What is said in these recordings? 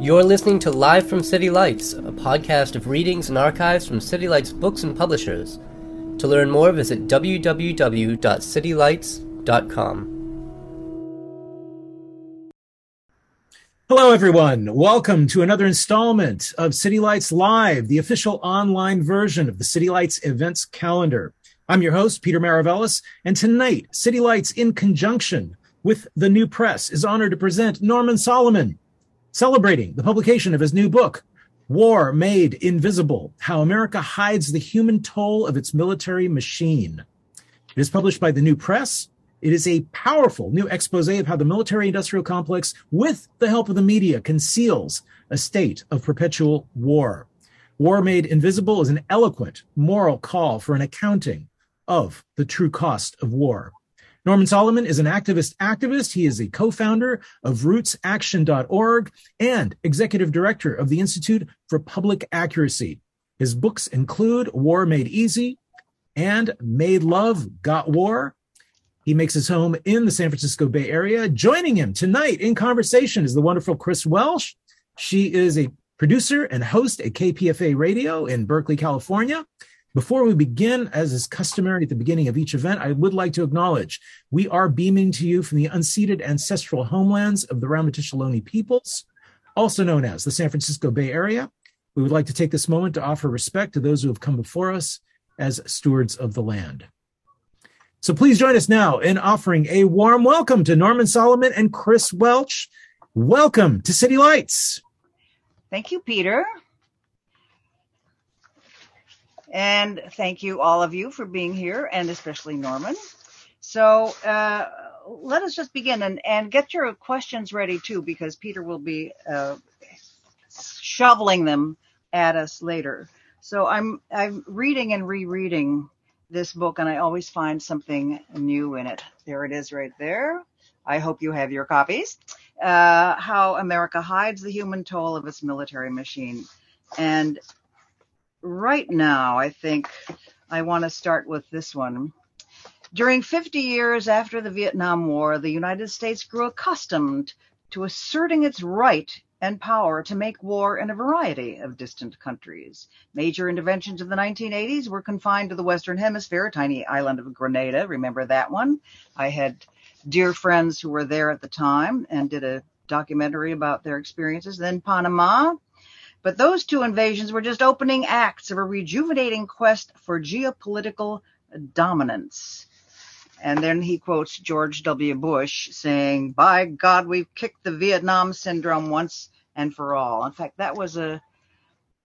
You're listening to Live from City Lights, a podcast of readings and archives from City Lights books and publishers. To learn more, visit www.citylights.com. Hello, everyone. Welcome to another installment of City Lights Live, the official online version of the City Lights events calendar. I'm your host, Peter Maravelis, and tonight, City Lights, in conjunction with the New Press, is honored to present Norman Solomon, celebrating the publication of his new book, War Made Invisible How America Hides the Human Toll of Its Military Machine. It is published by the New Press. It is a powerful new expose of how the military industrial complex, with the help of the media, conceals a state of perpetual war. War Made Invisible is an eloquent moral call for an accounting of the true cost of war. Norman Solomon is an activist activist. He is a co-founder of rootsaction.org and executive director of the Institute for Public Accuracy. His books include War Made Easy and Made Love, Got War. He makes his home in the San Francisco Bay Area. Joining him tonight in conversation is the wonderful Kris Welch. She is a producer and host at KPFA Radio in Berkeley, California. Before we begin, as is customary at the beginning of each event, I would like to acknowledge we are beaming to you from the unceded ancestral homelands of the Ohlone peoples, also known as the San Francisco Bay Area. We would like to take this moment to offer respect to those who have come before us as stewards of the land. So please join us now in offering a warm welcome to Norman Solomon and Kris Welch. Welcome to City Lights. Thank you, Peter. And thank you, all of you, for being here, and especially Norman. So uh, let us just begin and, and get your questions ready too, because Peter will be uh, shoveling them at us later. So I'm I'm reading and rereading this book, and I always find something new in it. There it is, right there. I hope you have your copies. Uh, How America hides the human toll of its military machine, and right now, I think I want to start with this one. During 50 years after the Vietnam War, the United States grew accustomed to asserting its right and power to make war in a variety of distant countries. Major interventions of the 1980s were confined to the Western Hemisphere, a tiny island of Grenada. Remember that one? I had dear friends who were there at the time and did a documentary about their experiences. Then Panama, but those two invasions were just opening acts of a rejuvenating quest for geopolitical dominance. And then he quotes George W. Bush saying, By God, we've kicked the Vietnam syndrome once and for all. In fact, that was a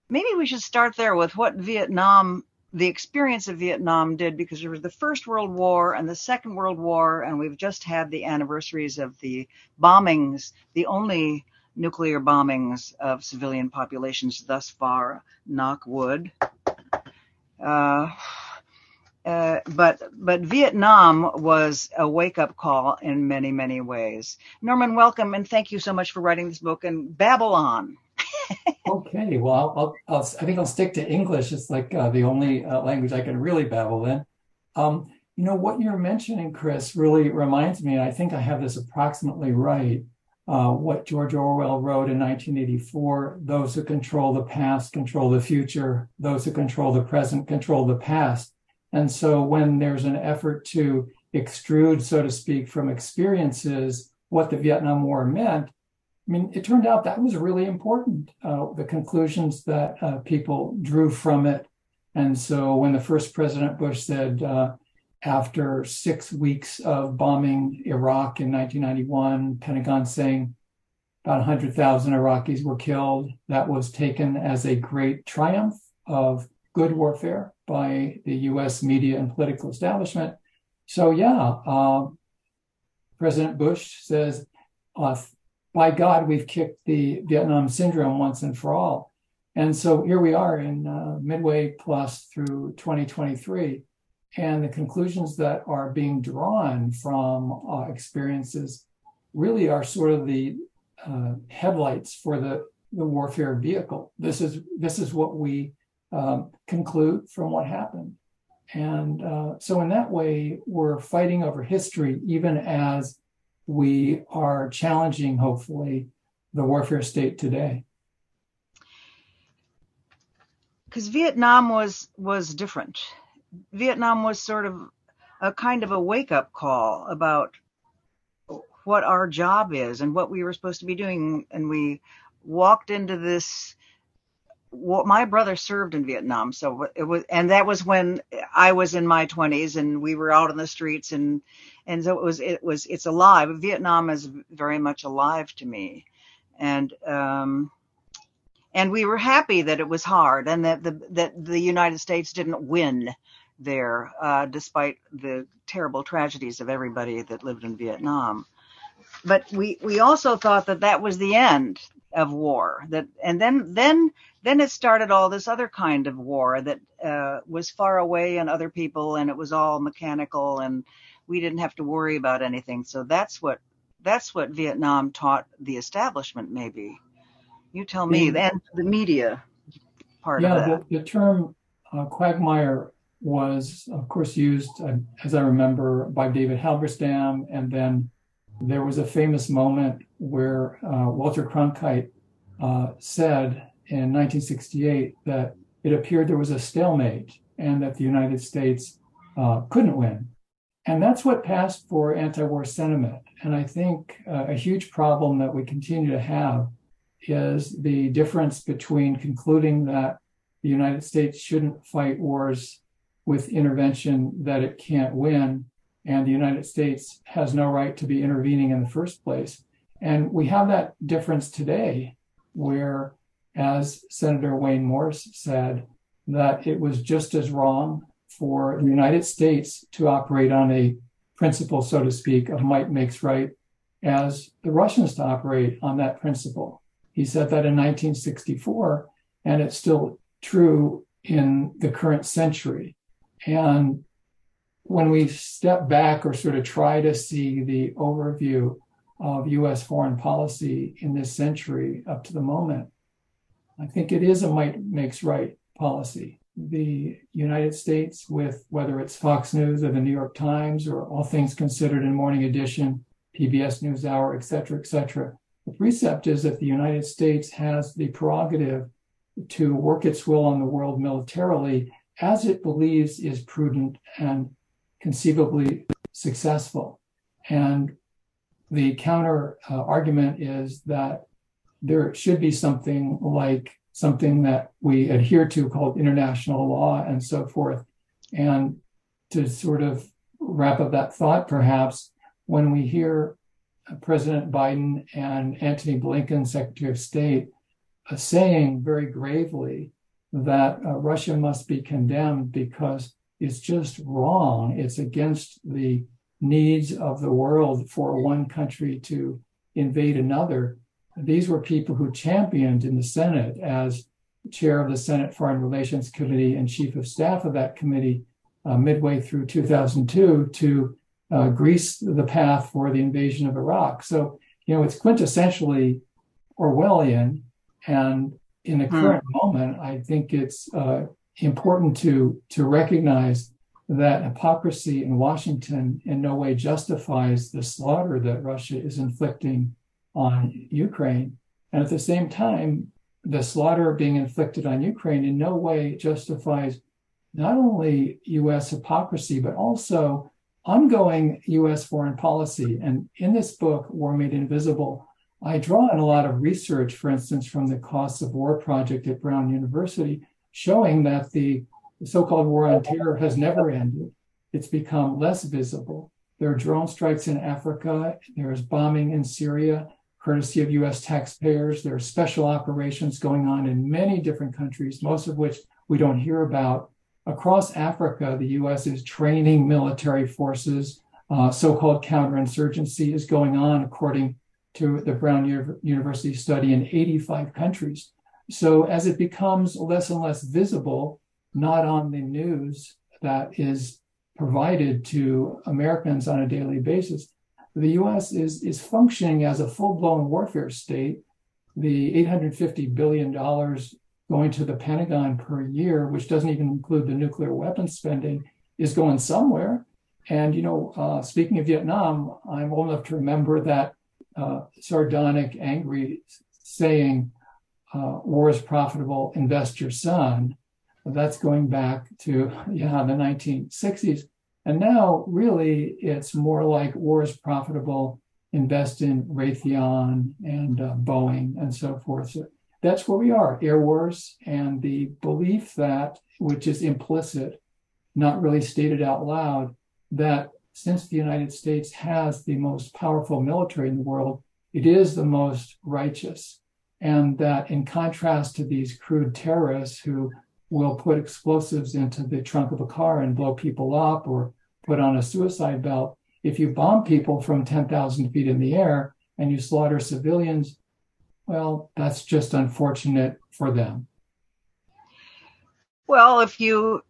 maybe we should start there with what Vietnam, the experience of Vietnam did, because there was the First World War and the Second World War, and we've just had the anniversaries of the bombings, the only nuclear bombings of civilian populations thus far, knock wood. Uh, uh, but but Vietnam was a wake up call in many many ways. Norman, welcome and thank you so much for writing this book and Babylon. okay, well I'll, I'll, i think I'll stick to English. It's like uh, the only uh, language I can really babble in. Um, you know what you're mentioning, Kris, really reminds me. I think I have this approximately right what George Orwell wrote in 1984 those who control the past control the future, those who control the present control the past. And so when there's an effort to extrude, so to speak, from experiences what the Vietnam War meant, I mean, it turned out that was really important, uh, the conclusions that uh, people drew from it. And so when the first President Bush said, uh, after six weeks of bombing Iraq in 1991, Pentagon saying about 100,000 Iraqis were killed. That was taken as a great triumph of good warfare by the US media and political establishment. So, yeah, uh, President Bush says, uh, by God, we've kicked the Vietnam syndrome once and for all. And so here we are in uh, midway plus through 2023 and the conclusions that are being drawn from uh, experiences really are sort of the uh, headlights for the, the warfare vehicle. This is this is what we um, conclude from what happened, and uh, so in that way, we're fighting over history, even as we are challenging, hopefully, the warfare state today? Because Vietnam was was different. Vietnam was sort of a kind of a wake up call about what our job is and what we were supposed to be doing, and we walked into this well, my brother served in Vietnam, so it was, and that was when I was in my 20s, and we were out in the streets, and and so it was, it was, it's alive. Vietnam is very much alive to me, and um, and we were happy that it was hard, and that the that the United States didn't win there, uh, despite the terrible tragedies of everybody that lived in Vietnam. But we we also thought that that was the end of war that and then then then it started all this other kind of war that uh, was far away and other people and it was all mechanical and we didn't have to worry about anything. So that's what that's what vietnam taught the establishment maybe. You tell me the, and the media part yeah, of that. the, the term uh, quagmire was of course used uh, as i remember by david halberstam and then there was a famous moment where uh, Walter Cronkite uh, said in 1968 that it appeared there was a stalemate and that the United States uh, couldn't win. And that's what passed for anti war sentiment. And I think uh, a huge problem that we continue to have is the difference between concluding that the United States shouldn't fight wars with intervention that it can't win and the United States has no right to be intervening in the first place. And we have that difference today, where, as Senator Wayne Morse said, that it was just as wrong for the United States to operate on a principle, so to speak, of might makes right, as the Russians to operate on that principle. He said that in 1964, and it's still true in the current century. And when we step back or sort of try to see the overview of US foreign policy in this century up to the moment, I think it is a might makes right policy. The United States, with whether it's Fox News or the New York Times or All Things Considered in Morning Edition, PBS NewsHour, et cetera, et cetera, the precept is that the United States has the prerogative to work its will on the world militarily as it believes is prudent and conceivably successful. And the counter uh, argument is that there should be something like something that we adhere to called international law and so forth. And to sort of wrap up that thought, perhaps, when we hear President Biden and Antony Blinken, Secretary of State, uh, saying very gravely that uh, Russia must be condemned because it's just wrong. It's against the needs of the world for one country to invade another. These were people who championed in the Senate as chair of the Senate Foreign Relations Committee and chief of staff of that committee uh, midway through 2002 to uh, grease the path for the invasion of Iraq. So, you know, it's quintessentially Orwellian. And in the hmm. current moment, I think it's uh, important to to recognize that hypocrisy in Washington in no way justifies the slaughter that Russia is inflicting on Ukraine. And at the same time, the slaughter being inflicted on Ukraine in no way justifies not only US hypocrisy, but also ongoing US foreign policy. And in this book, War Made Invisible, I draw on a lot of research, for instance, from the Costs of War project at Brown University, showing that the so-called war on terror has never ended. It's become less visible. There are drone strikes in Africa. There is bombing in Syria, courtesy of US taxpayers. There are special operations going on in many different countries, most of which we don't hear about. Across Africa, the US is training military forces. Uh, so called counterinsurgency is going on, according to the Brown U- University study, in 85 countries. So as it becomes less and less visible, not on the news that is provided to Americans on a daily basis, the US is, is functioning as a full blown warfare state. The $850 billion going to the Pentagon per year, which doesn't even include the nuclear weapons spending, is going somewhere. And, you know, uh, speaking of Vietnam, I'm old enough to remember that sardonic, angry saying, uh, war is profitable, invest your son. That's going back to, yeah, the 1960s. And now, really, it's more like war is profitable, invest in Raytheon and uh, Boeing and so forth. So that's where we are, air wars, and the belief that, which is implicit, not really stated out loud, that since the United States has the most powerful military in the world, it is the most righteous. And that in contrast to these crude terrorists who will put explosives into the trunk of a car and blow people up or put on a suicide belt, if you bomb people from 10,000 feet in the air and you slaughter civilians, well, that's just unfortunate for them. Well, if you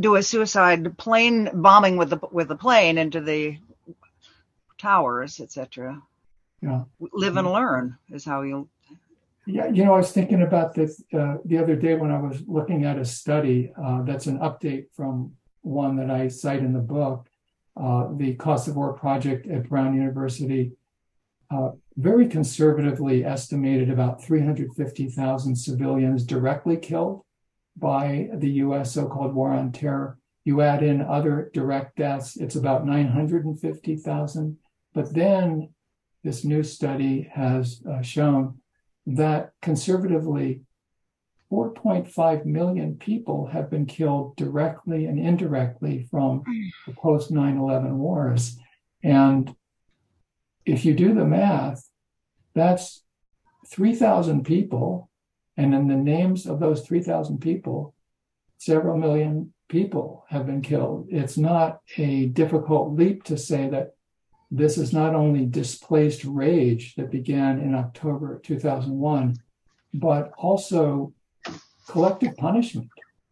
do a suicide plane bombing with the with the plane into the towers, etc. Yeah. Live and learn is how you. Yeah, you know, I was thinking about this uh, the other day when I was looking at a study uh, that's an update from one that I cite in the book, uh, the Cost of War project at Brown University. Uh, very conservatively estimated about 350,000 civilians directly killed by the US so called war on terror. You add in other direct deaths, it's about 950,000. But then this new study has uh, shown that conservatively, 4.5 million people have been killed directly and indirectly from the post 9 11 wars. And if you do the math, that's 3,000 people and in the names of those 3,000 people, several million people have been killed. It's not a difficult leap to say that this is not only displaced rage that began in October 2001, but also collective punishment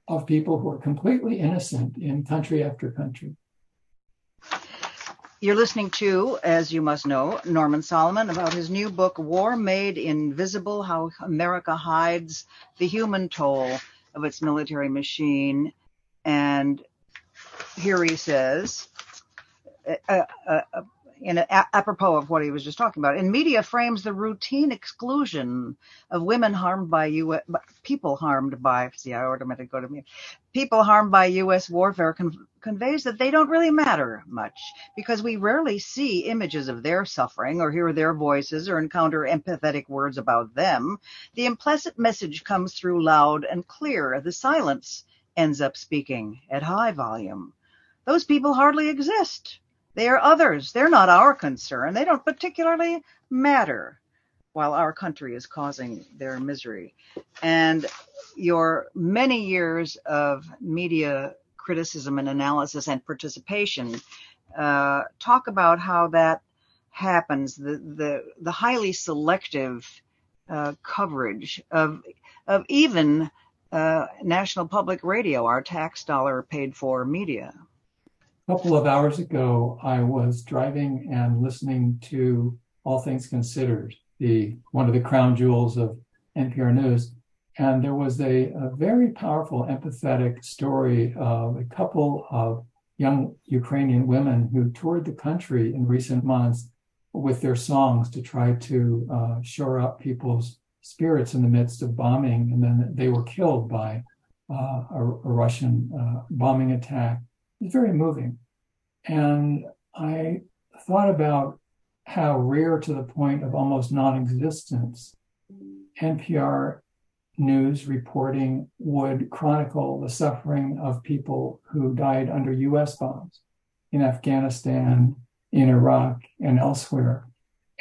of people who are completely innocent in country after country. You're listening to, as you must know, Norman Solomon about his new book, War Made Invisible How America Hides the Human Toll of Its Military Machine. And here he says, uh, uh, uh, in a, apropos of what he was just talking about, in media frames the routine exclusion of women harmed by U.S. people harmed by. See, I automatically go to me. People harmed by U.S. warfare con- conveys that they don't really matter much because we rarely see images of their suffering or hear their voices or encounter empathetic words about them. The implicit message comes through loud and clear. The silence ends up speaking at high volume. Those people hardly exist they are others. They're not our concern. They don't particularly matter while our country is causing their misery. And your many years of media criticism and analysis and participation uh, talk about how that happens, the, the, the highly selective uh, coverage of, of even uh, National Public Radio, our tax dollar paid for media couple of hours ago, I was driving and listening to All Things Considered, the one of the crown jewels of NPR News, and there was a, a very powerful, empathetic story of a couple of young Ukrainian women who toured the country in recent months with their songs to try to uh, shore up people's spirits in the midst of bombing, and then they were killed by uh, a, a, Russian uh, bombing attack it's very moving. And I thought about how rare to the point of almost non existence NPR news reporting would chronicle the suffering of people who died under US bombs in Afghanistan, in Iraq, and elsewhere.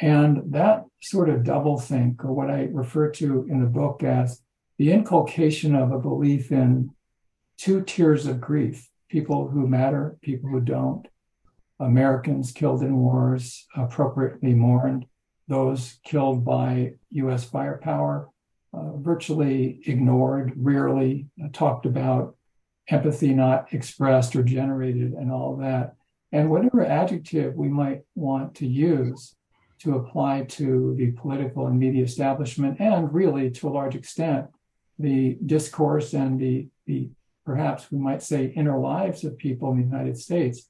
And that sort of double think, or what I refer to in the book as the inculcation of a belief in two tiers of grief people who matter, people who don't, Americans killed in wars appropriately mourned, those killed by US firepower uh, virtually ignored, rarely uh, talked about, empathy not expressed or generated, and all that. And whatever adjective we might want to use to apply to the political and media establishment, and really to a large extent, the discourse and the, the perhaps we might say, inner lives of people in the United States,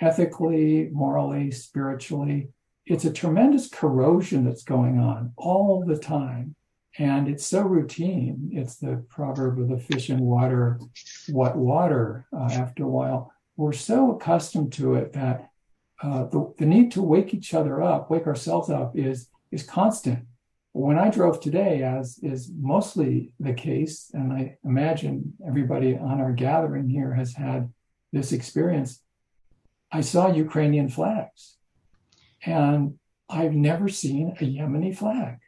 ethically, morally, spiritually. It's a tremendous corrosion that's going on all the time. And it's so routine. It's the proverb of the fish in water, what water uh, after a while. We're so accustomed to it that uh, the, the need to wake each other up, wake ourselves up, is is constant. When I drove today, as is mostly the case, and I imagine everybody on our gathering here has had this experience, I saw Ukrainian flags, and I've never seen a Yemeni flag,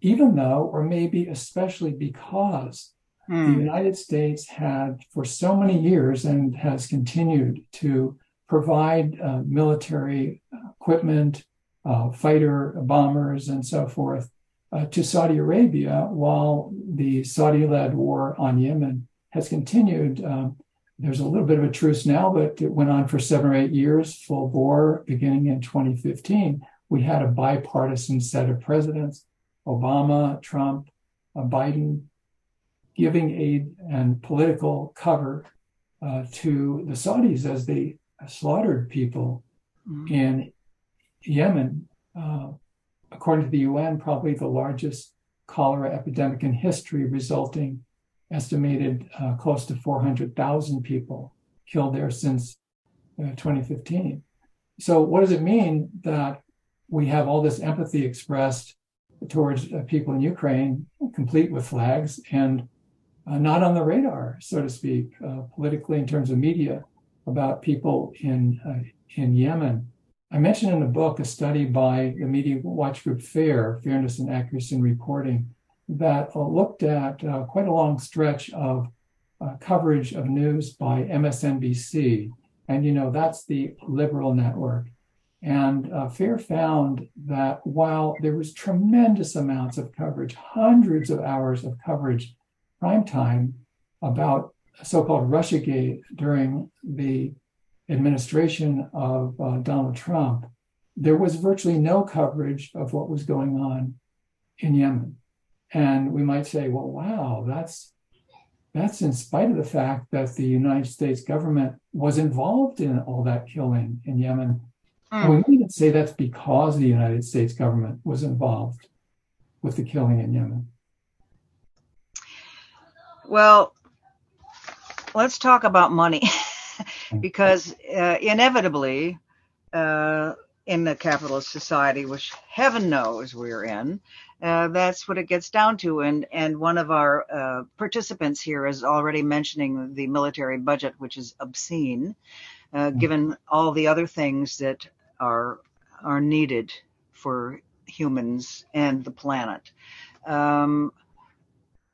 even though, or maybe especially because the Hmm. United States had for so many years and has continued to provide uh, military equipment, uh, fighter bombers, and so forth uh, to Saudi Arabia while the Saudi led war on Yemen has continued. Um, there's a little bit of a truce now, but it went on for seven or eight years, full bore, beginning in 2015. We had a bipartisan set of presidents Obama, Trump, uh, Biden giving aid and political cover uh, to the Saudis as they slaughtered people Mhm. in Yemen. Uh, according to the UN, probably the largest cholera epidemic in history, resulting estimated uh, close to 400,000 people killed there since uh, 2015. So, what does it mean that we have all this empathy expressed towards uh, people in Ukraine, complete with flags, and uh, not on the radar, so to speak, uh, politically in terms of media about people in in Yemen. I mentioned in the book a study by the media watch group FAIR, Fairness and Accuracy in Reporting, that uh, looked at uh, quite a long stretch of uh, coverage of news by MSNBC, and you know that's the liberal network. And uh, FAIR found that while there was tremendous amounts of coverage, hundreds of hours of coverage, prime time about so-called Russiagate during the administration of uh, Donald Trump, there was virtually no coverage of what was going on in Yemen. And we might say, well, wow, that's that's in spite of the fact that the United States government was involved in all that killing in Yemen. And we might even say that's because the United States government was involved with the killing in Yemen. Well, let's talk about money because uh, inevitably, uh, in the capitalist society, which heaven knows we're in, uh, that's what it gets down to. And and one of our uh, participants here is already mentioning the military budget, which is obscene, uh, given all the other things that are are needed for humans and the planet. Um,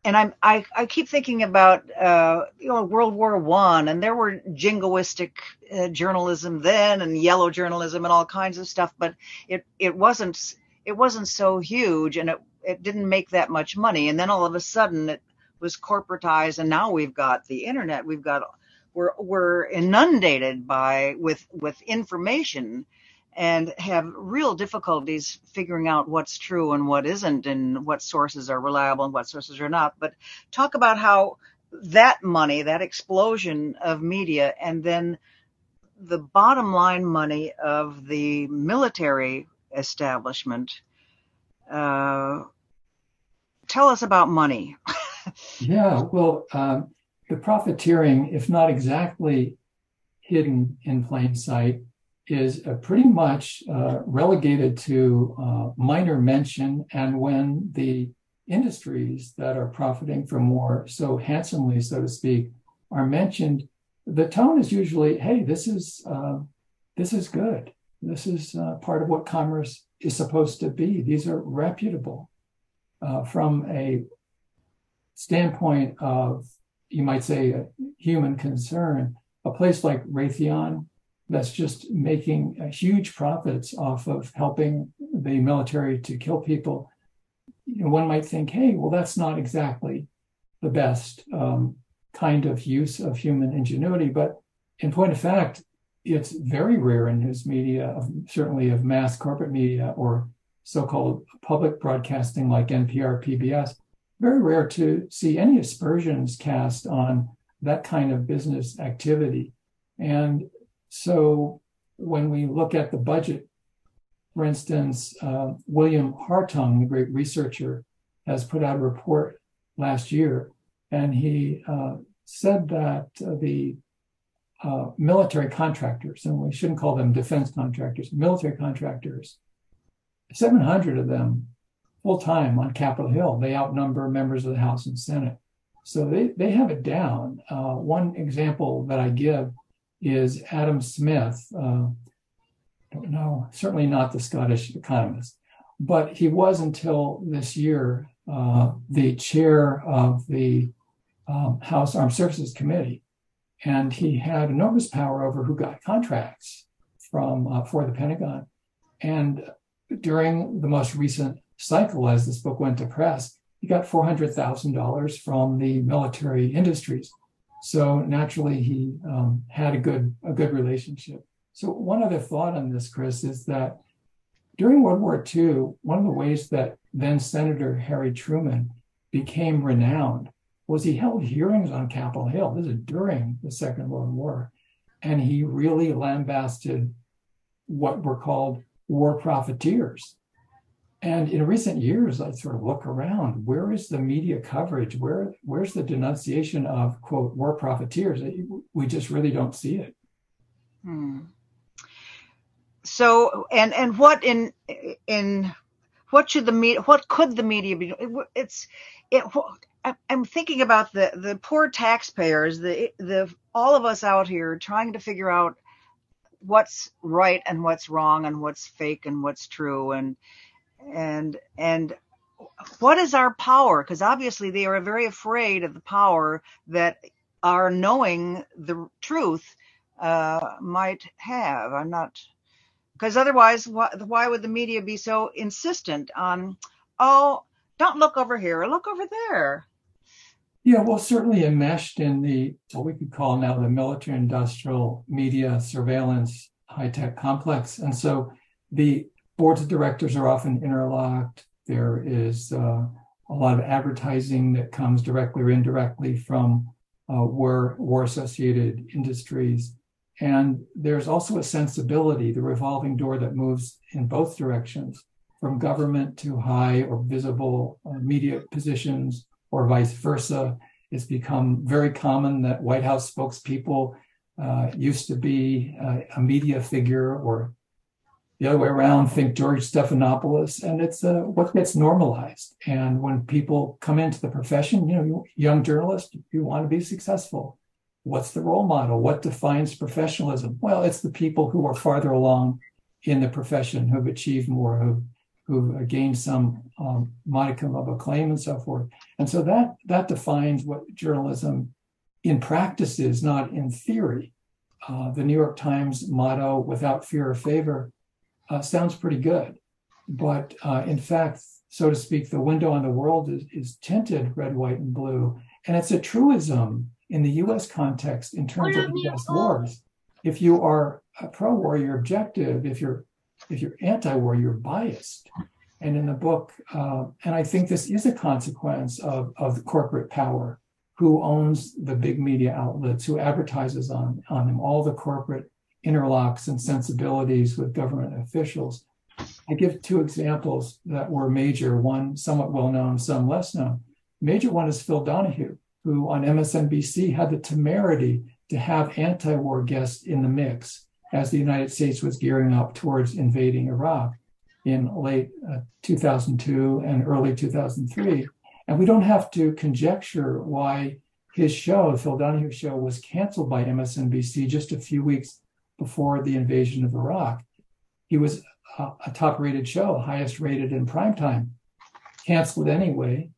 and I'm, I, I keep thinking about, uh, you know, World War One, and there were jingoistic uh, journalism then, and yellow journalism, and all kinds of stuff. But it, it wasn't, it wasn't so huge, and it, it didn't make that much money. And then all of a sudden, it was corporatized, and now we've got the internet. We've got, we're, we're inundated by with with information, and have real difficulties figuring out what's true and what isn't and what sources are reliable and what sources are not. But talk about how that money, that explosion of media, and then the bottom line money of the military establishment. Uh, tell us about money. Yeah, well, um, the profiteering, if not exactly hidden in plain sight, is uh, pretty much uh, relegated to uh, minor mention. And when the industries that are profiting from war so handsomely, so to speak, are mentioned, the tone is usually, "Hey, this is uh, this is good. This is uh, part of what commerce is supposed to be. These are reputable." Uh, from a standpoint of, you might say, human concern, a place like Raytheon that's just making huge profits off of helping the military to kill people, you know, one might think, hey, well, that's not exactly the best um, kind of use of human ingenuity. But in point of fact, it's very rare in news media, certainly of mass corporate media or so-called public broadcasting like NPR, PBS, very rare to see any aspersions cast on that kind of business activity. And so when we look at the budget, for instance, uh, William Hartung, the great researcher, has put out a report last year, and he uh, said that uh, the uh, military contractors, and we shouldn't call them defense contractors, military contractors, 700 of them full time on Capitol Hill. They outnumber members of the House and Senate. So they, they have it down. Uh, one example that I give is Adam Smith. Uh, don't know, certainly not the Scottish economist, but he was until this year uh, the chair of the um, House Armed Services Committee, and he had enormous power over who got contracts from uh, for the Pentagon. And during the most recent cycle, as this book went to press, he got four hundred thousand dollars from the military industries. So naturally, he um, had a good a good relationship. So one other thought on this, Kris, is that during World War II, one of the ways that then Senator Harry Truman became renowned was he held hearings on Capitol Hill. This is during the Second World War. And he really lambasted what were called war profiteers. And in recent years, I sort of look around. Where is the media coverage? Where where's the denunciation of quote war profiteers? We just really don't see it. Hmm. So and and what in in what should the media what could the media be? It's it. I'm thinking about the the poor taxpayers, the the all of us out here trying to figure out what's right and what's wrong and what's fake and what's true and and and what is our power? Because obviously they are very afraid of the power that our knowing the truth uh, might have. I'm not because otherwise why, why would the media be so insistent on oh don't look over here look over there? Yeah well certainly enmeshed in the what we could call now the military industrial media surveillance high-tech complex. And so the boards of directors are often interlocked. There is uh, a lot of advertising that comes directly or indirectly from uh, war, war associated industries. And there's also a sensibility, the revolving door that moves in both directions from government to high or visible uh, media positions or vice versa. It's become very common that White House spokespeople uh, used to be uh, a media figure or the other way around, think George Stephanopoulos, and it's uh, what gets normalized. And when people come into the profession, you know, young journalist, you want to be successful. What's the role model? What defines professionalism? Well, it's the people who are farther along in the profession, who've achieved more, who've, who've gained some um, modicum of acclaim and so forth. And so that that defines what journalism in practice is, not in theory. Uh, the New York Times motto, "Without fear or favor." Uh, sounds pretty good. But uh, in fact, so to speak, the window on the world is, is tinted red, white, and blue. And it's a truism in the US context in terms of US wars. If you are a pro-war, you're objective. If you're if you're anti-war, you're biased. And in the book, uh, and I think this is a consequence of, of the corporate power, who owns the big media outlets, who advertises on, on them, all the corporate interlocks and sensibilities with government officials. I give two examples that were major, one somewhat well known, some less known. Major one is Phil Donahue, who on MSNBC had the temerity to have anti war guests in the mix as the United States was gearing up towards invading Iraq in late uh, 2002 and early 2003. And we don't have to conjecture why his show, Phil Donahue show, was canceled by MSNBC just a few weeks before the invasion of Iraq. He was a, a top rated show, highest rated in primetime. Canceled anyway.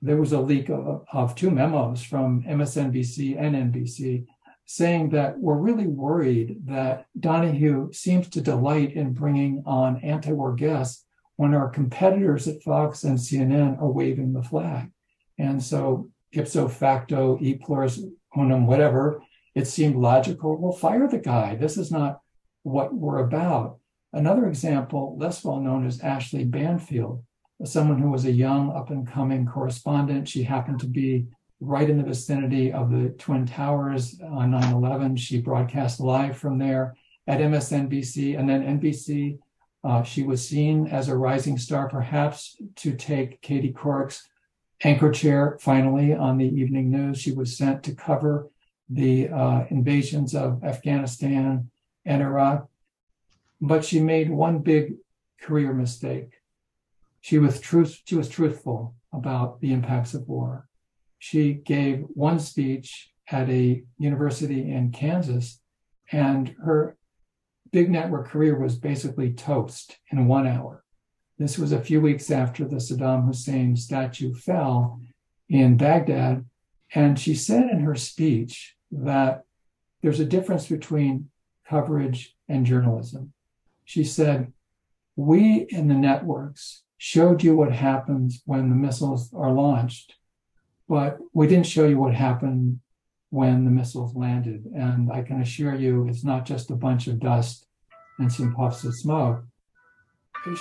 There was a leak of, of two memos from MSNBC and NBC saying that we're really worried that Donahue seems to delight in bringing on anti war guests when our competitors at Fox and CNN are waving the flag. And so, ipso facto, e pluris unum, whatever, it seemed logical. Well, fire the guy. This is not what we're about. Another example, less well known, is Ashley Banfield, someone who was a young, up and coming correspondent. She happened to be right in the vicinity of the Twin Towers on 9 11. She broadcast live from there at MSNBC and then NBC. Uh, she was seen as a rising star, perhaps to take Katie Couric's anchor chair finally on the evening news. She was sent to cover the uh, invasions of Afghanistan and Iraq. But she made one big career mistake. She was truth, she was truthful about the impacts of war she gave one speech at a university in Kansas, and her big network career was basically toast in one hour. This was a few weeks after the Saddam Hussein statue fell in Baghdad. And she said in her speech that there's a difference between coverage and journalism. She said, We in the networks showed you what happens when the missiles are launched but we didn't show you what happened when the missiles landed. And I can assure you, it's not just a bunch of dust and some puffs of smoke.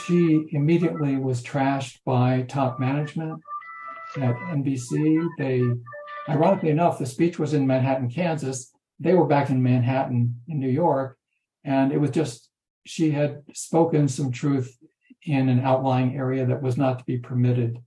She immediately was trashed by top management at NBC. They, ironically enough, the speech was in Manhattan, Kansas. They were back in Manhattan, in New York. And it was just, she had spoken some truth in an outlying area that was not to be permitted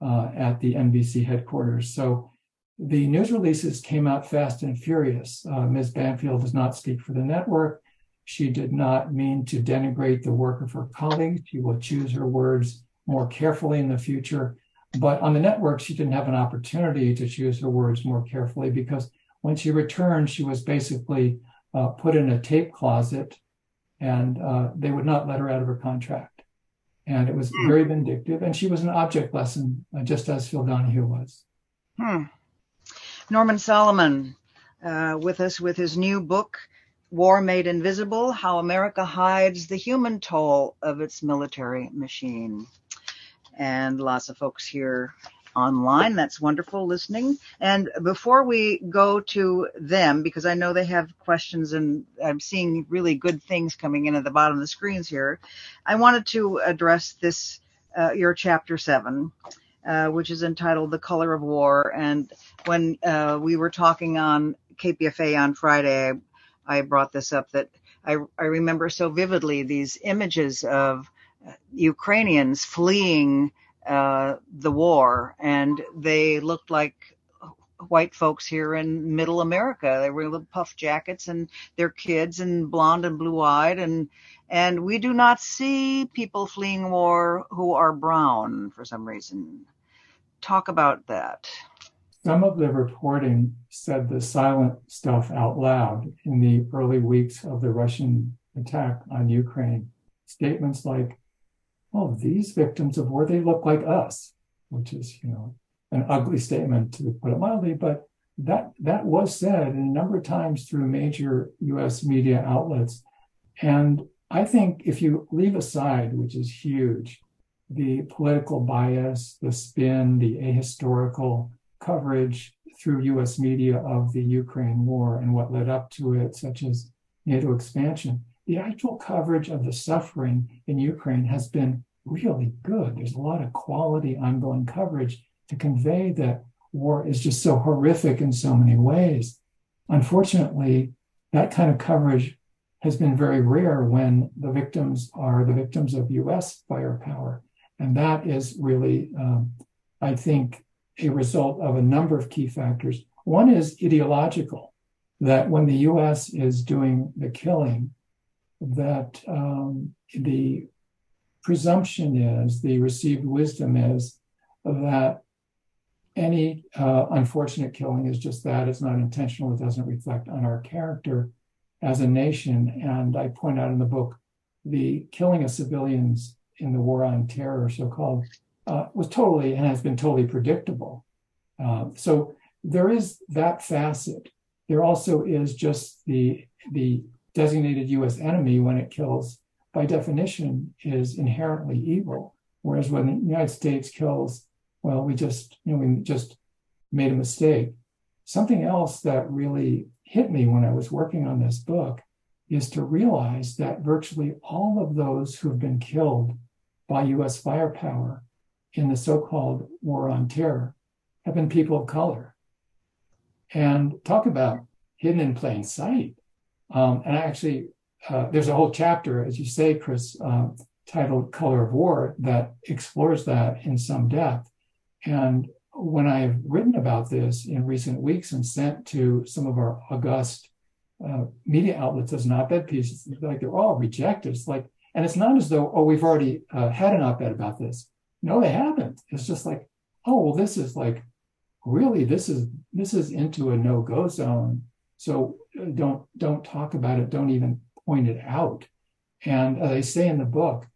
uh, at the NBC headquarters. So the news releases came out fast and furious. Uh, Ms. Banfield does not speak for the network. She did not mean to denigrate the work of her colleagues. She will choose her words more carefully in the future. But on the network, she didn't have an opportunity to choose her words more carefully because when she returned, she was basically uh, put in a tape closet and uh, they would not let her out of her contract and it was hmm. very vindictive. And she was an object lesson, uh, just as Phil Donahue was. Hmm. Norman Solomon uh, with us with his new book, War Made Invisible How America Hides the Human Toll of Its Military Machine. And lots of folks here online. That's wonderful listening. And before we go to them, because I know they have questions and I'm seeing really good things coming in at the bottom of the screens here, I wanted to address this, uh, your chapter seven. Uh, which is entitled The Color of War. And when uh, we were talking on KPFA on Friday, I, brought this up that I, I, remember so vividly these images of Ukrainians fleeing uh, the war, and they looked like white folks here in middle America. They were little puff jackets and their kids and blonde and blue eyed and and we do not see people fleeing war who are brown for some reason. Talk about that. Some of the reporting said the silent stuff out loud in the early weeks of the Russian attack on Ukraine. Statements like, oh, these victims of war, they look like us, which is, you know, an ugly statement to put it mildly, but that that was said a number of times through major US media outlets. And I think if you leave aside, which is huge, the political bias, the spin, the ahistorical coverage through US media of the Ukraine war and what led up to it, such as NATO expansion, the actual coverage of the suffering in Ukraine has been really good. There's a lot of quality ongoing coverage to convey that war is just so horrific in so many ways. Unfortunately, that kind of coverage has been very rare when the victims are the victims of US firepower. And that is really, um, I think, a result of a number of key factors. One is ideological, that when the US is doing the killing, that um, the presumption is, the received wisdom is that any uh, unfortunate killing is just that. It's not intentional. It doesn't reflect on our character as a nation. And I point out in the book the killing of civilians in the war on terror, so called, uh, was totally and has been totally predictable. Uh, so there is that facet. There also is just the the designated U.S. enemy when it kills, by definition, is inherently evil. Whereas when the United States kills, well, we just you know we just made a mistake. Something else that really hit me when I was working on this book is to realize that virtually all of those who have been killed by U.S. firepower in the so-called war on terror have been people of color. and talk about hidden in plain sight. Um, and I actually, uh, there's a whole chapter, as you say, Kris, uh, titled Color of War that explores that in some depth. And when I've written about this in recent weeks and sent to some of our august uh, media outlets as an op-ed piece, like they're all rejected. It's like, and it's not as though, oh, we've already uh, had an op-ed about this. No, they haven't. It's just like, oh, well, this is like, really, this is this is into a no-go zone. So don't don't talk about it. Don't even point it out. And as I say in the book,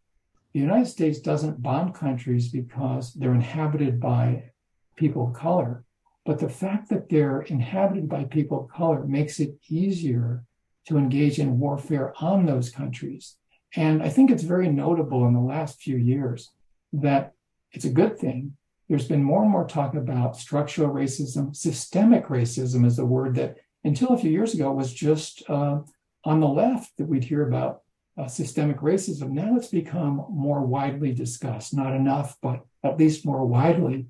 the United States doesn't bomb countries because they're inhabited by people of color. But the fact that they're inhabited by people of color makes it easier to engage in warfare on those countries. And I think it's very notable in the last few years that it's a good thing. There's been more and more talk about structural racism. Systemic racism is a word that until a few years ago it was just uh, on the left that we'd hear about uh, systemic racism. Now it's become more widely discussed, not enough, but at least more widely.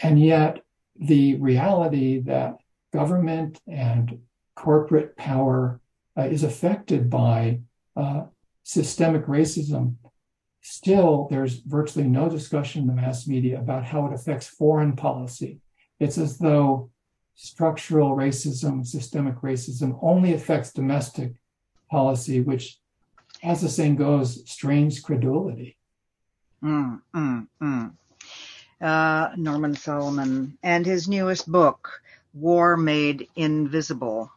And yet, the reality that government and corporate power uh, is affected by uh, systemic racism, still there's virtually no discussion in the mass media about how it affects foreign policy. It's as though structural racism, systemic racism only affects domestic policy, which, as the saying goes, strains credulity. Mm, mm, mm uh, Norman Solomon, and his newest book, War Made Invisible.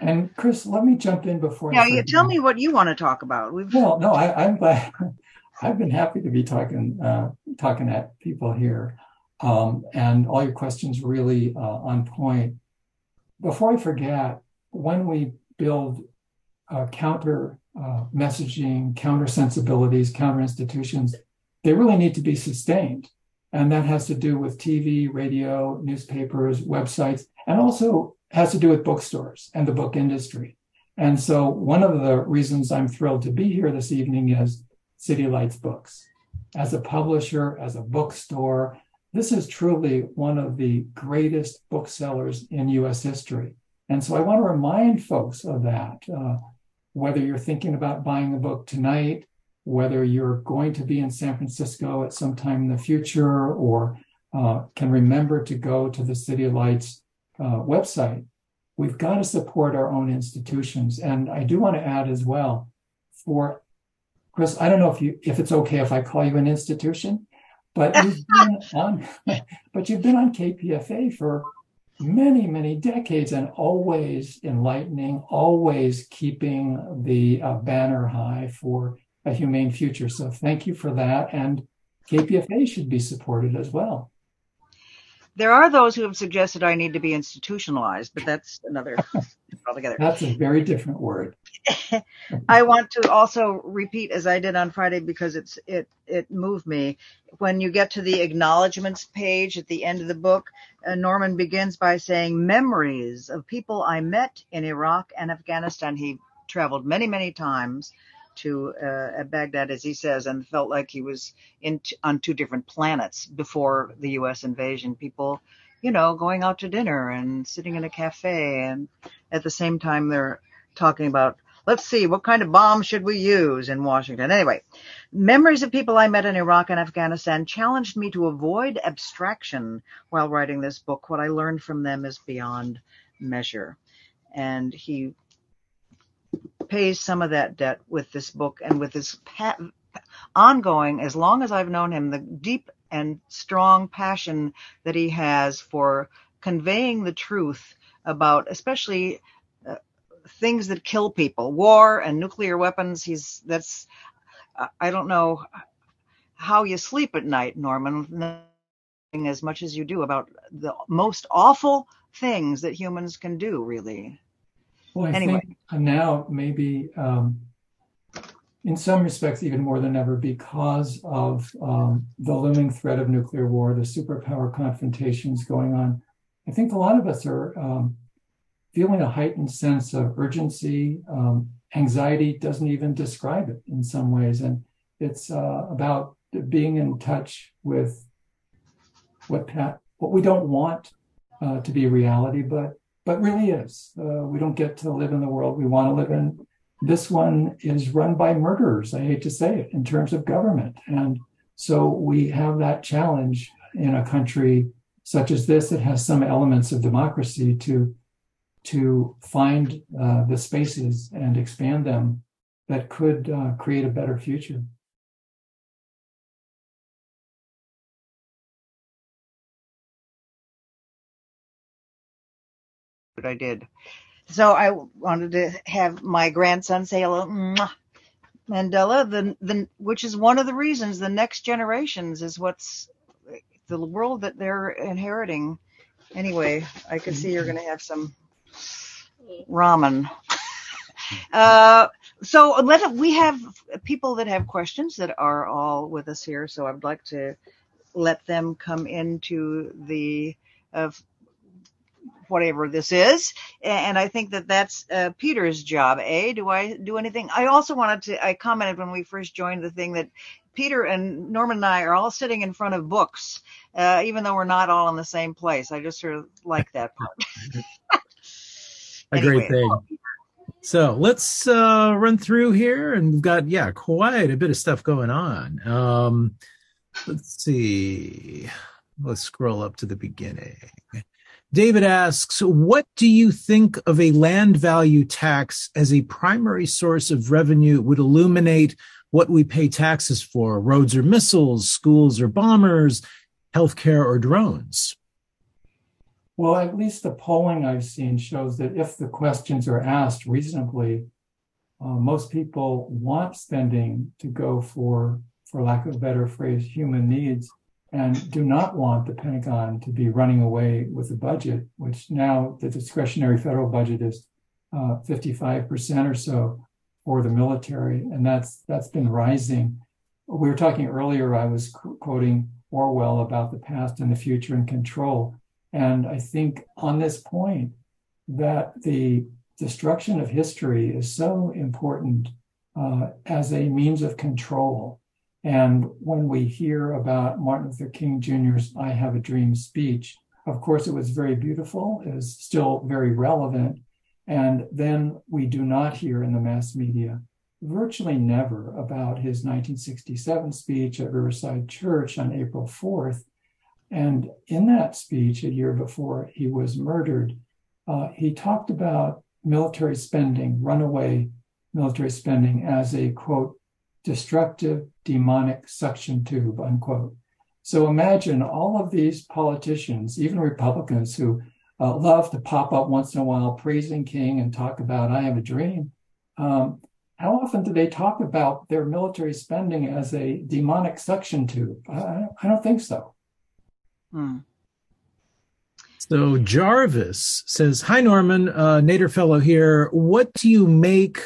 And Kris, let me jump in before. Yeah, you tell me what you want to talk about. We've... Well, no, I, am glad. I've been happy to be talking uh, talking at people here, um, and all your questions really uh, on point. Before I forget, when we build uh, counter uh, messaging, counter sensibilities, counter institutions, they really need to be sustained. And that has to do with TV, radio, newspapers, websites, and also has to do with bookstores and the book industry. And so one of the reasons I'm thrilled to be here this evening is City Lights Books. As a publisher, as a bookstore, this is truly one of the greatest booksellers in US history. And so I want to remind folks of that. Uh, whether you're thinking about buying a book tonight, whether you're going to be in San Francisco at some time in the future or uh, can remember to go to the City Lights uh, website, we've got to support our own institutions. And I do want to add as well, for Kris, I don't know if you if it's okay if I call you an institution, but you've been on, but you've been on KPFA for many many decades and always enlightening, always keeping the uh, banner high for a humane future. So thank you for that. And KPFA should be supported as well. There are those who have suggested I need to be institutionalized, but that's another altogether. That's a very different word. I want to also repeat as I did on Friday because it's it it moved me. When you get to the acknowledgments page at the end of the book, uh, Norman begins by saying memories of people I met in Iraq and Afghanistan. He traveled many many times to uh, Baghdad, as he says, and felt like he was in t- on two different planets before the U.S. invasion. People, you know, going out to dinner and sitting in a cafe, and at the same time they're talking about. Let's see, what kind of bomb should we use in Washington? Anyway, memories of people I met in Iraq and Afghanistan challenged me to avoid abstraction while writing this book. What I learned from them is beyond measure. And he pays some of that debt with this book and with this pa- ongoing, as long as I've known him, the deep and strong passion that he has for conveying the truth about, especially uh, things that kill people, war and nuclear weapons. He's that's uh, I don't know how you sleep at night, Norman, as much as you do about the most awful things that humans can do, really. Well, I anyway. think now maybe um, in some respects even more than ever because of um, the looming threat of nuclear war, the superpower confrontations going on. I think a lot of us are um, feeling a heightened sense of urgency. Um, anxiety doesn't even describe it in some ways, and it's uh, about being in touch with what what we don't want uh, to be reality, but but really is. Uh, we don't get to live in the world we want to live in. This one is run by murderers. I hate to say it in terms of government, and so we have that challenge in a country such as this that has some elements of democracy to to find uh, the spaces and expand them that could uh, create a better future. I did. So I wanted to have my grandson say hello, Mandela, the, the, which is one of the reasons the next generations is what's the world that they're inheriting. Anyway, I could see you're going to have some ramen. Uh, so let we have people that have questions that are all with us here. So I'd like to let them come into the of whatever this is. And I think that that's uh, Peter's job. A, do I do anything? I also wanted to, I commented when we first joined the thing that Peter and Norman and I are all sitting in front of books, uh, even though we're not all in the same place. I just sort of like that part. a anyway, great thing. So let's uh, run through here, and we've got yeah quite a bit of stuff going on. Um, let's see. Let's scroll up to the beginning. David asks, what do you think of a land value tax as a primary source of revenue would illuminate what we pay taxes for, roads or missiles, schools or bombers, healthcare or drones? Well, at least the polling I've seen shows that if the questions are asked reasonably, uh, most people want spending to go for, for lack of a better phrase, human needs and do not want the Pentagon to be running away with the budget, which now the discretionary federal budget is uh, 55% or so for the military, and that's that's been rising. We were talking earlier. I was quoting Orwell about the past and the future and control, and I think on this point that the destruction of history is so important uh, as a means of control and when we hear about Martin Luther King Jr.'s I Have a Dream speech, of course, it was very beautiful, it is still very relevant. And then we do not hear in the mass media virtually never about his 1967 speech at Riverside Church on April 4th. And in that speech, a year before he was murdered, uh, he talked about military spending, runaway military spending, as a quote, destructive demonic suction tube, unquote. So imagine all of these politicians, even Republicans who uh, love to pop up once in a while praising King and talk about, I have a dream. Um, how often do they talk about their military spending as a demonic suction tube? I, I don't think so. Hmm. So Jarvis says, Hi, Norman, uh, Nader Fellow here. What do you make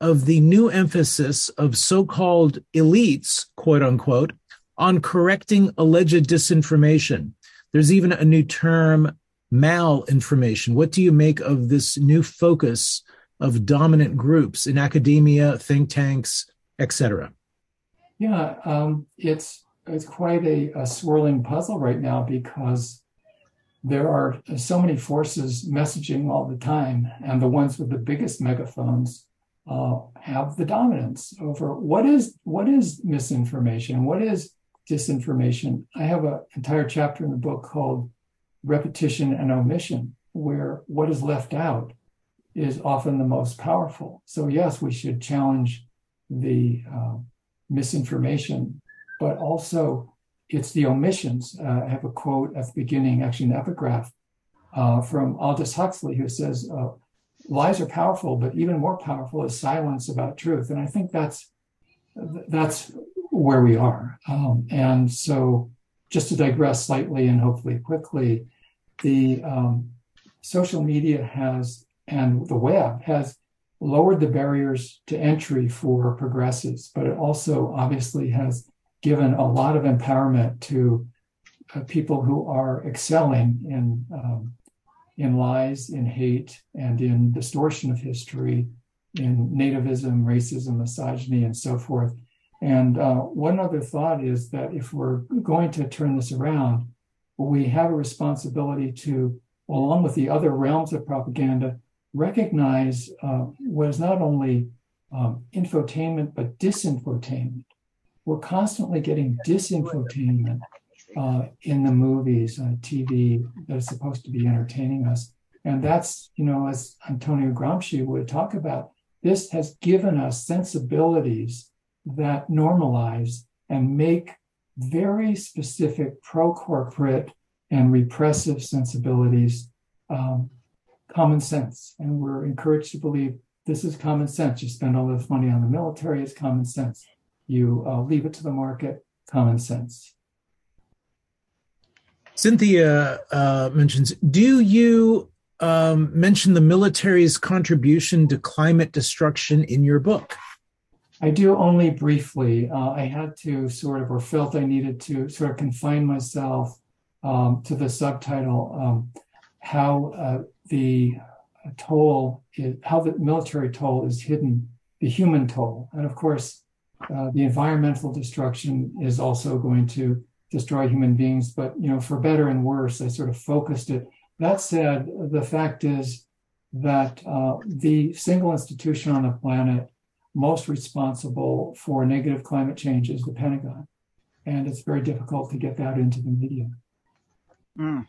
of the new emphasis of so called elites, quote unquote, on correcting alleged disinformation. There's even a new term, malinformation. What do you make of this new focus of dominant groups in academia, think tanks, etc.? Yeah, um, it's it's quite a, a swirling puzzle right now because there are so many forces messaging all the time, and the ones with the biggest megaphones uh, have the dominance over what is what is misinformation, what is disinformation. I have an entire chapter in the book called repetition and omission, where what is left out is often the most powerful. So yes, we should challenge the uh, misinformation, but also it's the omissions. Uh, I have a quote at the beginning, actually an epigraph uh, from Aldous Huxley, who says, uh, lies are powerful, but even more powerful is silence about truth. And I think that's that's where we are. Um, and so, just to digress slightly and hopefully quickly, the um, social media has and the web has lowered the barriers to entry for progressives, but it also obviously has given a lot of empowerment to uh, people who are excelling in um, in lies, in hate, and in distortion of history, in nativism, racism, misogyny, and so forth. And uh, one other thought is that if we're going to turn this around, we have a responsibility to along with the other realms of propaganda, recognize uh, what is not only um, infotainment but disinfotainment. We're constantly getting disinfotainment uh, in the movies on TV that is supposed to be entertaining us. And that's, you know, as Antonio Gramsci would talk about, this has given us sensibilities that normalize and make very specific pro corporate and repressive sensibilities um, common sense. And we're encouraged to believe this is common sense. You spend all this money on the military, it's common sense. You uh, leave it to the market, common sense. Cynthia uh, mentions Do you um, mention the military's contribution to climate destruction in your book? I do only briefly. Uh, I had to sort of, or felt I needed to sort of confine myself um, to the subtitle um, how uh, the toll, is, how the military toll is hidden, the human toll. And of course, uh, the environmental destruction is also going to destroy human beings, but you know, for better and worse, I sort of focused it. That said, the fact is that uh, the single institution on the planet most responsible for negative climate change is the Pentagon. And it's very difficult to get that into the media. Mm.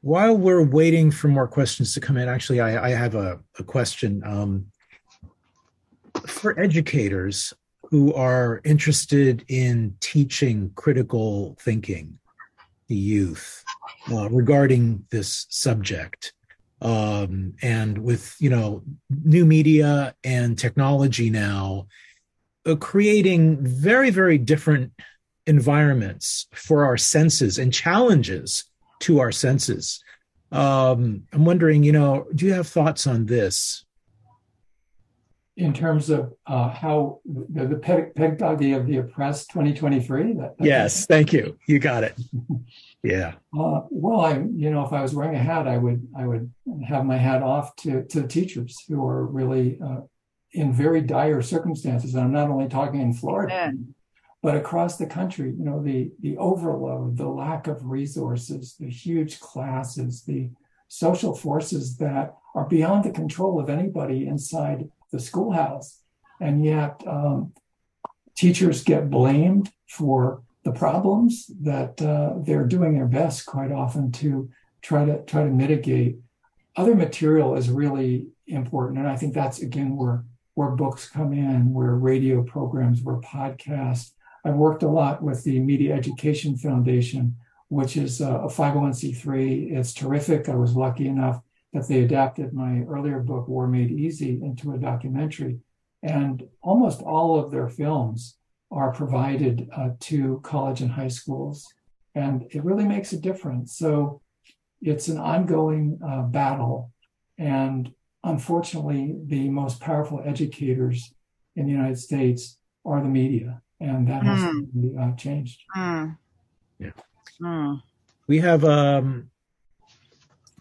While we're waiting for more questions to come in, actually, I, I have a, a question. Um, for educators, who are interested in teaching critical thinking the youth uh, regarding this subject. Um, and with you know new media and technology now uh, creating very very different environments for our senses and challenges to our senses. Um, i'm wondering you know do you have thoughts on this in terms of uh, how the, the pedagogy of the oppressed 2023 that, yes thank you. You got it. Yeah. Uh, well i you know if i was wearing a hat i would i would have my hat off to to the teachers who are really uh, in very dire circumstances. And i'm not only talking in florida yeah. but across the country you know the the overload the lack of resources the huge classes the social forces that are beyond the control of anybody inside the schoolhouse. And yet, um, teachers get blamed for the problems that uh, they're doing their best quite often to try to try to mitigate. Other material is really important, and I think that's again where where books come in, where radio programs, where podcasts. I've worked a lot with the Media Education Foundation, which is a 501c3. It's terrific. I was lucky enough that they adapted my earlier book, War Made Easy, into a documentary. And almost all of their films are provided uh, to college and high schools. And it really makes a difference. So it's an ongoing uh, battle. And unfortunately, the most powerful educators in the United States are the media. And that has mm. to be uh, changed. Mm. Yeah. Mm. We have um,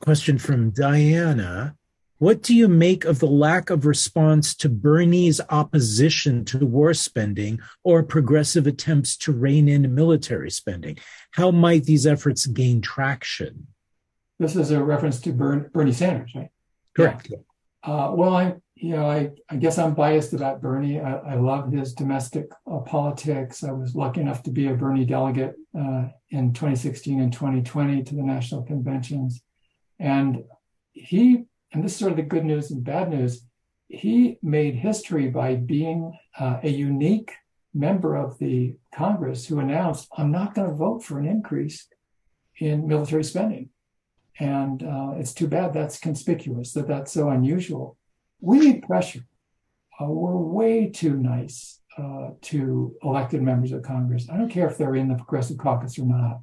Question from Diana. What do you make of the lack of response to Bernie's opposition to war spending or progressive attempts to rein in military spending? How might these efforts gain traction? This is a reference to Bernie Sanders, right? Correct. Yeah. Uh, well, I, you know, I, I guess I'm biased about Bernie. I, I love his domestic uh, politics. I was lucky enough to be a Bernie delegate uh, in 2016 and 2020 to the national conventions. And he, and this is sort of the good news and bad news, he made history by being uh, a unique member of the Congress who announced, I'm not going to vote for an increase in military spending. And uh, it's too bad that's conspicuous, that that's so unusual. We need pressure. Uh, we're way too nice uh, to elected members of Congress. I don't care if they're in the Progressive Caucus or not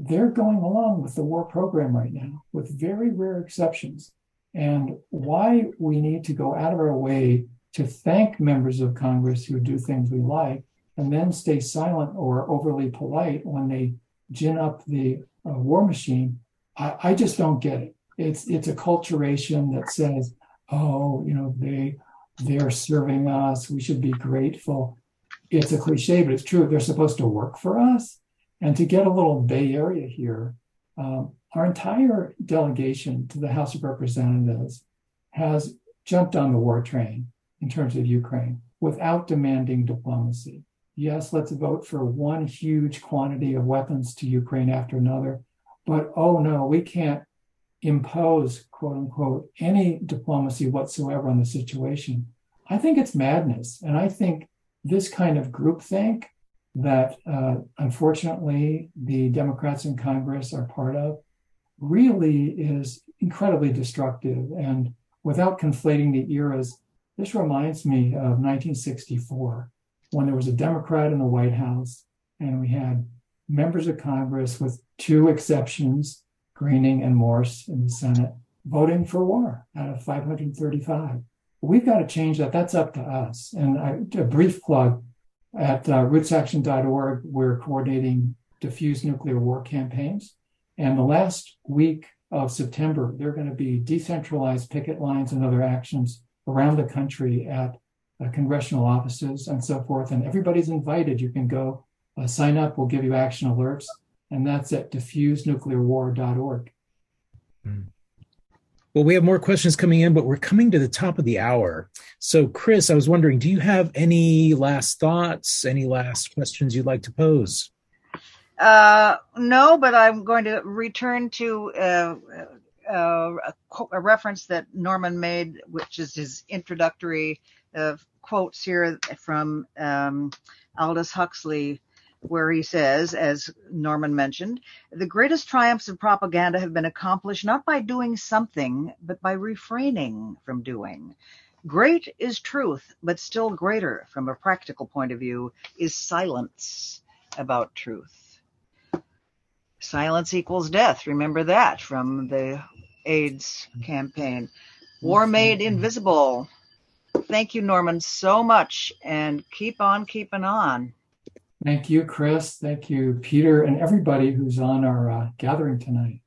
they're going along with the war program right now, with very rare exceptions. And why we need to go out of our way to thank members of Congress who do things we like and then stay silent or overly polite when they gin up the uh, war machine, I, I just don't get it. It's it's a culturation that says, oh, you know, they they're serving us. We should be grateful. It's a cliche, but it's true. They're supposed to work for us. And to get a little Bay Area here, Um, our entire delegation to the House of Representatives has jumped on the war train in terms of Ukraine without demanding diplomacy. Yes, let's vote for one huge quantity of weapons to Ukraine after another. But oh no, we can't impose, quote unquote, any diplomacy whatsoever on the situation. I think it's madness. And I think this kind of groupthink that uh, unfortunately the Democrats in Congress are part of really is incredibly destructive. And without conflating the eras, this reminds me of 1964 when there was a Democrat in the White House and we had members of Congress with two exceptions, Gruening and Morse in the Senate, voting for war out of 535. We've got to change that. That's up to us. And I, a brief plug at uh, rootsaction.org, we're coordinating defuse nuclear war campaigns. And the last week of September, there are going to be decentralized picket lines and other actions around the country at uh, congressional offices and so forth. And everybody's invited. You can go uh, sign up. We'll give you action alerts. And that's at defusenuclearwar.org. Mm. Well, we have more questions coming in, but we're coming to the top of the hour. So, Kris, I was wondering, do you have any last thoughts, any last questions you'd like to pose? Uh, no, but I'm going to return to uh, uh, a, a, reference that Norman made, which is his introductory uh, quotes here from um, Aldous Huxley, where he says, as Norman mentioned, the greatest triumphs of propaganda have been accomplished not by doing something, but by refraining from doing. Great is truth, but still greater from a practical point of view is silence about truth. Silence equals death. Remember that from the AIDS campaign. War made invisible. Thank you, Norman, so much, and keep on keeping on. Thank you, Kris. Thank you, Peter, and everybody who's on our uh, gathering tonight.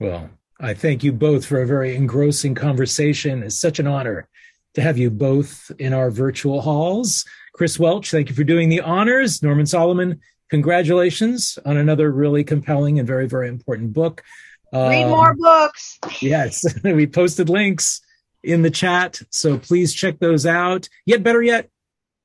Well, I thank you both for a very engrossing conversation. It's such an honor to have you both in our virtual halls. Kris Welch, thank you for doing the honors. Norman Solomon, congratulations on another really compelling and very, very important book. Read um, more books. yes, we posted links in the chat, so please check those out. Yet better yet,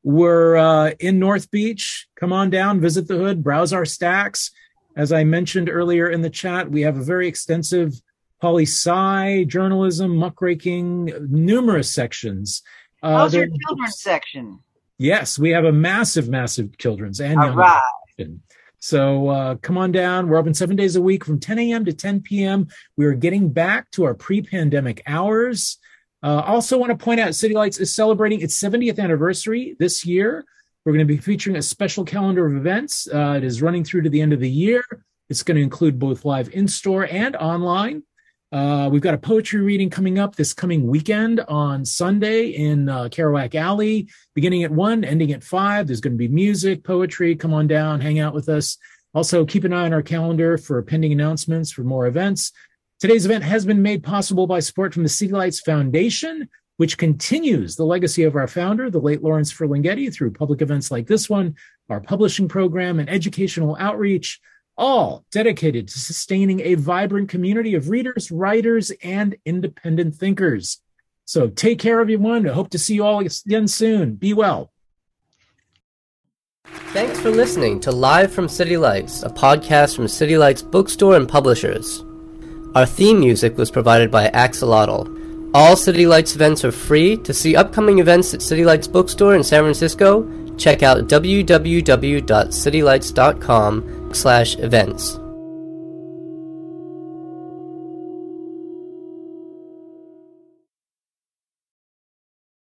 we're uh, in North Beach. Come on down, visit the hood, browse our stacks. As I mentioned earlier in the chat, we have a very extensive poli sci, journalism, muckraking, numerous sections. Uh, How's your children's section? Yes, we have a massive, massive children's and young right. section. So uh, come on down. We're open seven days a week from 10 a.m. to 10 p.m. We are getting back to our pre-pandemic hours. Uh, also, want to point out City Lights is celebrating its 70th anniversary this year. We're going to be featuring a special calendar of events. Uh, it is running through to the end of the year. It's going to include both live in store and online. Uh, we've got a poetry reading coming up this coming weekend on Sunday in uh, Kerouac Alley, beginning at one, ending at five. There's going to be music, poetry. Come on down, hang out with us. Also, keep an eye on our calendar for pending announcements for more events. Today's event has been made possible by support from the City Lights Foundation, which continues the legacy of our founder, the late Lawrence Ferlinghetti, through public events like this one, our publishing program, and educational outreach all dedicated to sustaining a vibrant community of readers, writers, and independent thinkers. So take care, everyone. I hope to see you all again soon. Be well. Thanks for listening to Live from City Lights, a podcast from City Lights Bookstore and Publishers. Our theme music was provided by Axolotl. All City Lights events are free. To see upcoming events at City Lights Bookstore in San Francisco, check out www.citylights.com slash events.